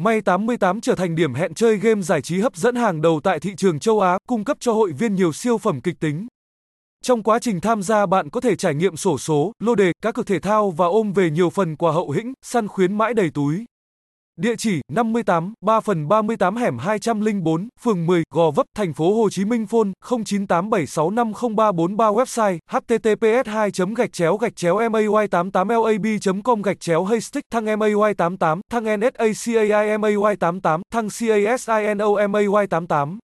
May 88 trở thành điểm hẹn chơi game giải trí hấp dẫn hàng đầu tại thị trường châu Á, cung cấp cho hội viên nhiều siêu phẩm kịch tính. Trong quá trình tham gia bạn có thể trải nghiệm sổ số, lô đề, cá cược thể thao và ôm về nhiều phần quà hậu hĩnh, săn khuyến mãi đầy túi. Địa chỉ 58, 3 phần 38 hẻm 204, phường 10, Gò Vấp, thành phố Hồ Chí Minh phone 0987650343 website https 2 gạch chéo gạch chéo may 88 lab com gạch chéo haystick thăng may 88 thăng nsacai may 88 thăng casino may 88